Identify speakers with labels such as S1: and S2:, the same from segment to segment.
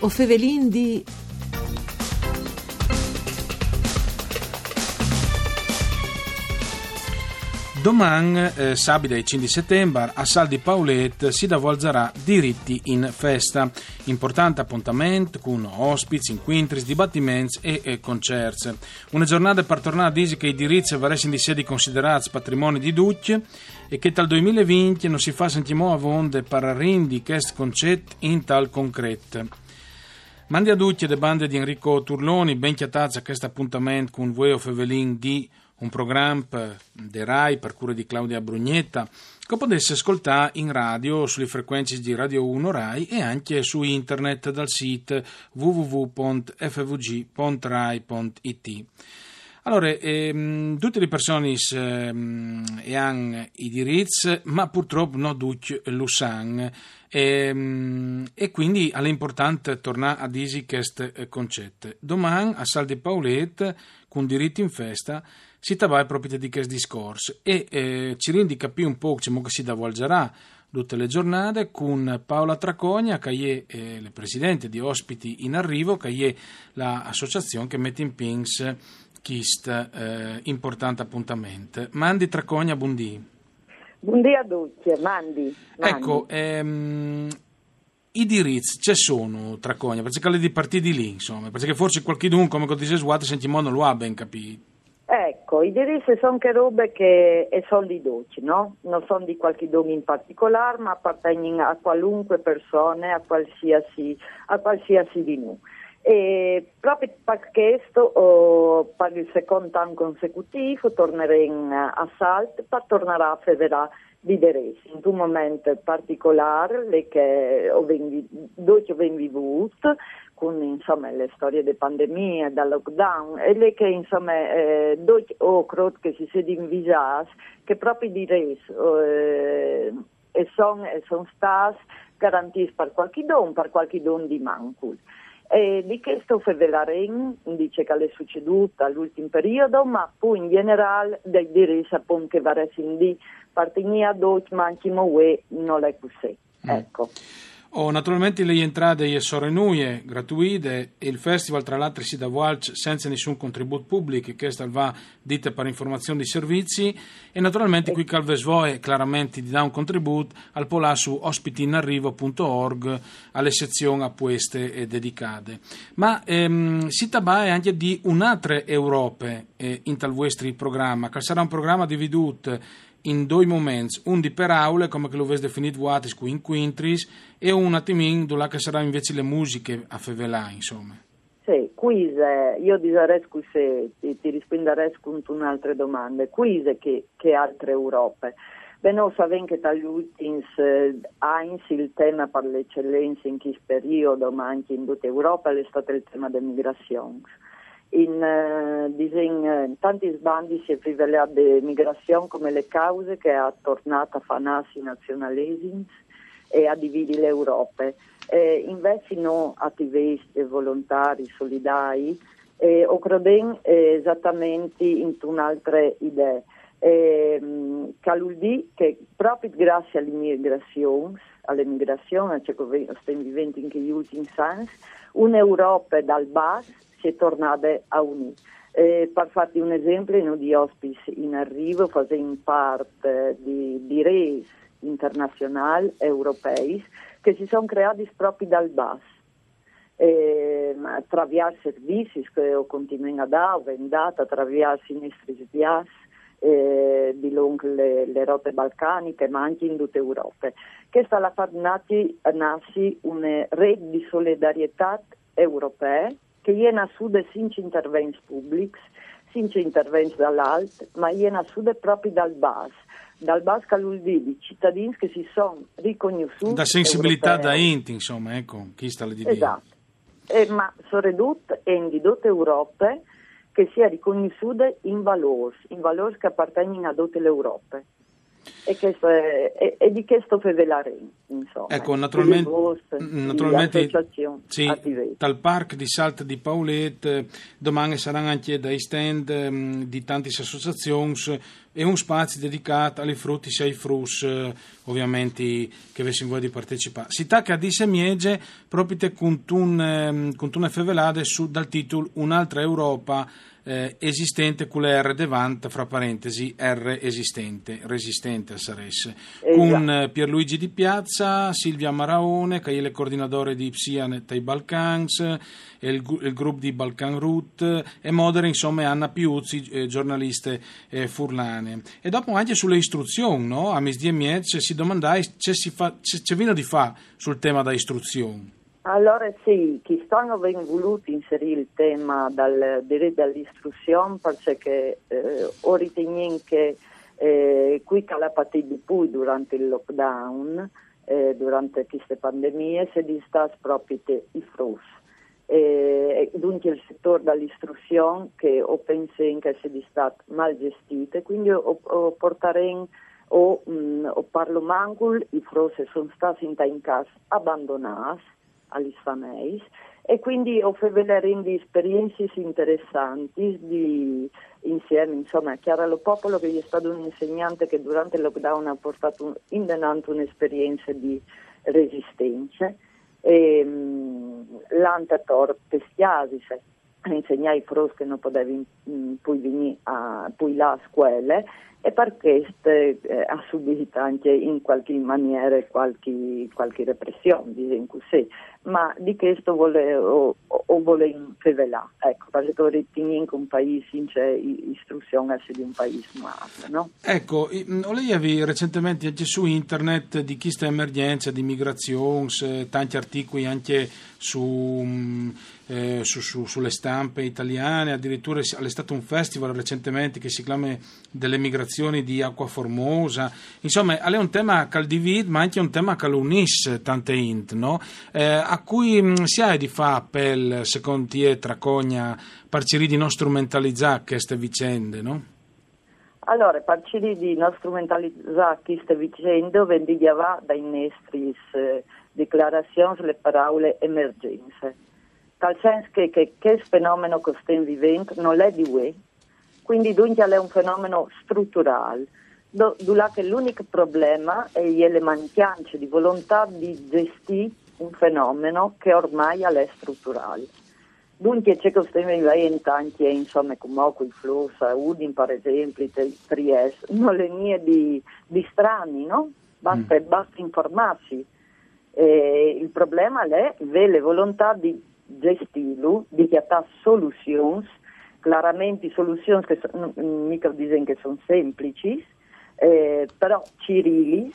S1: O fevelin di...
S2: Domani, eh, sabato 5 settembre, a Sal di Paulet si davolgerà diritti in festa. Importante appuntamento con ospiti, inquintris, dibattimenti e, e concerti. Una giornata per tornare a dire che i diritti varessero di sedi considerati patrimonio di tutti e che dal 2020 non si fa sentimo vonde per rindi questo concetto in tal concreto. Mandi a tutti le bande di Enrico Turloni, ben chiatazzi a questo appuntamento con voi o Fevelin di un programma de RAI per cura di Claudia Brugnetta che potesse ascoltare in radio sulle frequenze di Radio 1 RAI e anche su internet dal sito www.fvg.rai.it. Allora, ehm, tutte le persone ehm, hanno i diritti, ma purtroppo non tutti lo sanno. E, e, quindi è importante tornare a dire questo concetto. Domani a Sal di Paulet, con diritti in festa, si tratta proprio di questo discorso e eh, ci rende capire un po' come si svolgerà tutte le giornate con Paola Tracogna, che è eh, la presidente di Ospiti in Arrivo, che è l'associazione che mette in pins questo eh, importante appuntamento. Mandi Tracogna, buondì.
S3: Buondì a tutti, mandi.
S2: mandi. Ecco, ehm, i diritti ci sono Tracogna, perché le di partiti lì, insomma, perché forse qualcuno, come dice Sguate, sentiamo non lo ha ben capito.
S3: Ecco, i diritti sono che robe che sono di dolci, no? Non sono di qualche dono in particolare, ma appartengono a qualunque persona, a qualsiasi, a qualsiasi di noi. E proprio per questo, oh, per il secondo anno consecutivo, torneremo a Salt per tornare a federare di Deresi, in un momento particolare che ho ho vissuto, con insomma, le storie di pandemia, del lockdown, e le che insomma, eh, ho credo che si sia invisato che proprio di Deresi eh, e sono son stati garantiti per qualche don, per qualche don di mancul. E di questo Fevelaren dice che è succeduto all'ultimo periodo, ma poi in generale dei diritti appunto che varessero di partiglia dolce manchimo UE non è così. Mm.
S2: Oh, naturalmente le entrate sono nuie, gratuite e il festival tra l'altro si da Walch senza nessun contributo pubblico, questo va dite per informazioni di servizi e naturalmente qui Calvesvoe chiaramente ti dà un contributo al polà su ospitinarrivo.org alle sezioni a queste dedicate. Ma ehm, si tabai anche di un'altra Europa eh, in tal vostro programma, che sarà un programma dividuto in due momenti, un di per aule, come che lo avete definito voi, qui in quintris, e un attimino dove che saranno invece le musiche a fevelà, insomma.
S3: Sì, qui io direi se ti, ti risponderei con un'altra domanda, qui che, che altre Europe. Beh, noi sappiamo che dagli ultimi eh, anni il tema per l'eccellenza in questo periodo, ma anche in tutta Europa, è stato il tema delle migrazioni in, uh, dicen, in tanti sbandi si è rivelato la migrazione come le cause che ha tornato a fanarsi i nazionalismi e a dividere l'Europa. Eh, invece no attivisti, volontari, solidari, eh, o credo eh, esattamente in un'altra idea. Eh, dire che proprio grazie all'immigrazione, all'immigrazione, cioè stiamo vivendo in quegli ultimi anni, un'Europa dal basso si è tornata a unire. Eh, per farti un esempio, noi di ospiti in arrivo facciamo parte di, di RES internazionali europei che si sono creati proprio dal basso. Eh, attraverso servizi che continuano a dare, vendata, attraverso i nostri sviati eh, di lungo le, le, rotte balcaniche, ma anche in tutta Europa. Questa la fa nasce una rete di solidarietà europea che iena sude sinci interventi pubblici, sinci interventi dall'alto, ma iena sude proprio dal bas. Dal bas che dire di cittadini che si sono riconosciuti.
S2: Da sensibilità europei. da inti, insomma, ecco, chi sta le di
S3: Esatto. Eh, ma sono ridotte in ridotte Europa che sia riconosciuta in valori, in valori che appartengono a tutte l'Europa. E, questo è, e, e di questo fevelare, insomma.
S2: Ecco, naturalmente, naturalmente sì, dal parco di Salta di Paulette domani saranno anche dei stand um, di tante associazioni e un spazio dedicato alle frutti e ai frus, ovviamente, che avessimo voglia di partecipare. Si tacca di semiege proprio con un, con un fevelade su, dal titolo Un'altra Europa eh, esistente con R davanti, fra parentesi, R esistente, resistente a Saresse, esatto. con eh, Pierluigi Di Piazza, Silvia Maraone, che è il coordinatore di Psian dei Balcans, il, il gruppo di Balkan Route e Modere, insomma, Anna Piuzzi, eh, giornaliste eh, furlane. E dopo anche sulle istruzioni, no? A Misdie Miez si domandai c'è, si fa, c'è, c'è vino di fa sul tema da istruzione.
S3: Allora sì, chi stanno ben voluto inserire il tema del diritto perché eh, ho ritenuto che eh, qui la di più durante il lockdown, eh, durante queste pandemie, si distas proprio i frus. Eh, dunque il settore dell'istruzione che ho pensato che sia stato mal gestito, quindi ho, ho portato o, mh, o parlo mangul, i frus sono stati in casa abbandonati agli fameis e quindi offriamo di esperienze interessanti di, insieme, insomma, Chiara Lo Popolo che è stato un insegnante che durante il lockdown ha portato in denanto un'esperienza di resistenza. E um, l'Antator Pestiasi a insegnare i fros che non potevano um, poi venire a, poi là a scuola e per questo eh, ha subito anche in qualche maniera qualche, qualche repressione, diciamo così ma di questo volevo, o volevo rivelare, ecco, perché riteniamo che un paese senza istruzione è di un paese male, no?
S2: Ecco, lei avevi recentemente anche su internet di questa emergenza di migrazioni, eh, tanti articoli anche su, mm, eh, su, su, sulle stampe italiane, addirittura è stato un festival recentemente che si chiama delle migrazioni di Acqua Formosa, insomma è un tema caldivid ma anche un tema calunis tante int, no? Eh, a cui mm, si ha di fa appello, secondo te, Tracogna, parciri di non strumentalizzare queste vicende, no?
S3: Allora, parciri di non strumentalizzare queste vicende vendigliava dai nostri eh, dichiarazioni le parole emergenze. Tal senso che, che questo fenomeno che stiamo vivendo non è di UE, quindi dunque è un fenomeno strutturale dove l'unico problema è le mancanze di volontà di gestire un fenomeno che ormai è strutturale. Dunque c'è questo evento anche insomma come il flusso, Udin per esempio, Trieste, non le mie di, di strani, no? Basta, mm. basta informarsi. Eh, il problema è la volontà di gestirlo, di chiamare soluzioni, chiaramente soluzioni che sono, mica dicono che sono semplici, eh, però cirilis,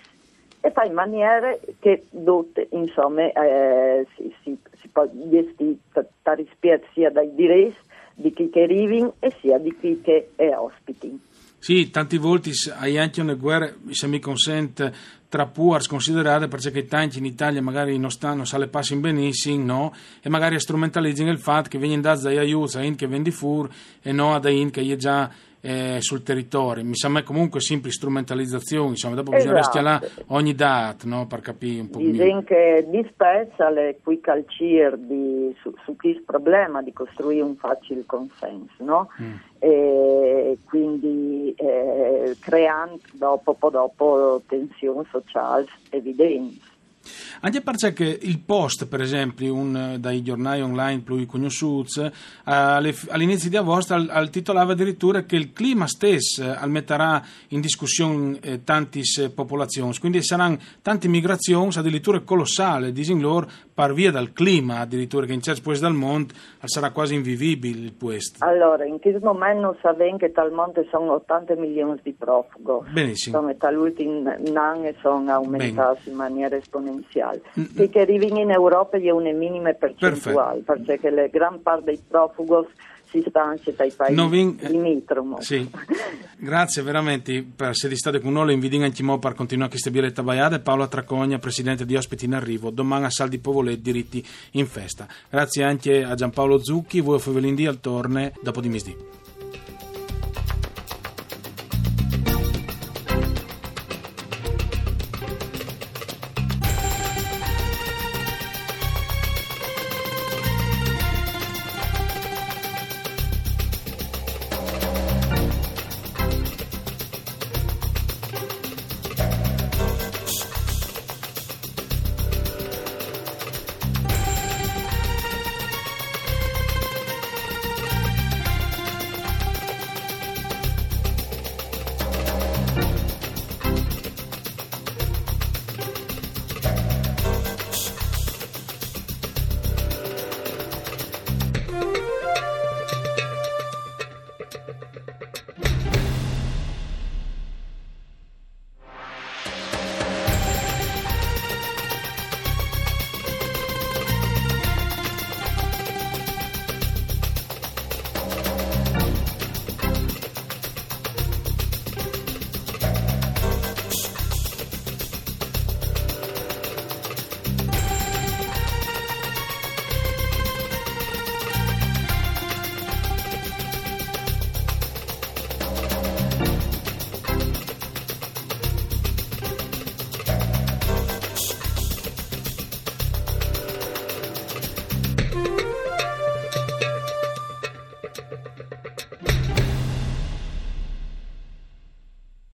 S3: e fa in maniera che tutte, insomma, eh, si, si, si può gestire sia dai diritti di chi che arrivi e sia di chi che è ospiti.
S2: Sì, tanti volte hai anche una guerra, se mi consente, tra puars considerate perché tanti in Italia magari non stanno, sa le benissimo, no? E magari strumentalizzano il fatto che vengono dati dai aiuti a in che vendi fur e no a in che è già eh, sul territorio. Mi sembra comunque sempre strumentalizzazione, insomma, dopo esatto. bisogna restare ogni data no? per capire un po' meglio.
S3: Dicono che dispezza le qui calcir di, su, su questo problema di costruire un facile consenso, no? Mm. E quindi eh, creando dopo, dopo tensioni sociali evidenti.
S2: Anche perché il Post, per esempio, un, dai giornali online più conosciuti, eh, all'inizio di agosto al, al titolava addirittura che il clima stesso al metterà in discussione eh, tante popolazioni, quindi saranno tante migrazioni addirittura colossali, dicono loro, per via del clima, addirittura che in certi paesi del mondo sarà quasi invivibile il posto.
S3: Allora, in questo momento sappiamo che tal mondo sono 80 milioni di profughi.
S2: Benissimo.
S3: Insomma, dall'ultimo anno sono aumentati in maniera esponenziale percentuale. Mm-hmm. che arrivano in Europa è una minima percentuale, Perfetto. perché la gran parte dei profughi si sta anche dai paesi vin... limitrofi.
S2: Sì. Grazie veramente per essere stati con noi, invito anche mo per continuare questa biretta baiada Paola Tracogna, presidente di Ospiti in Arrivo, domani a Saldi Povolet, diritti in festa. Grazie anche a Giampaolo Zucchi, voi a Fevelindì al torne dopo di misdì.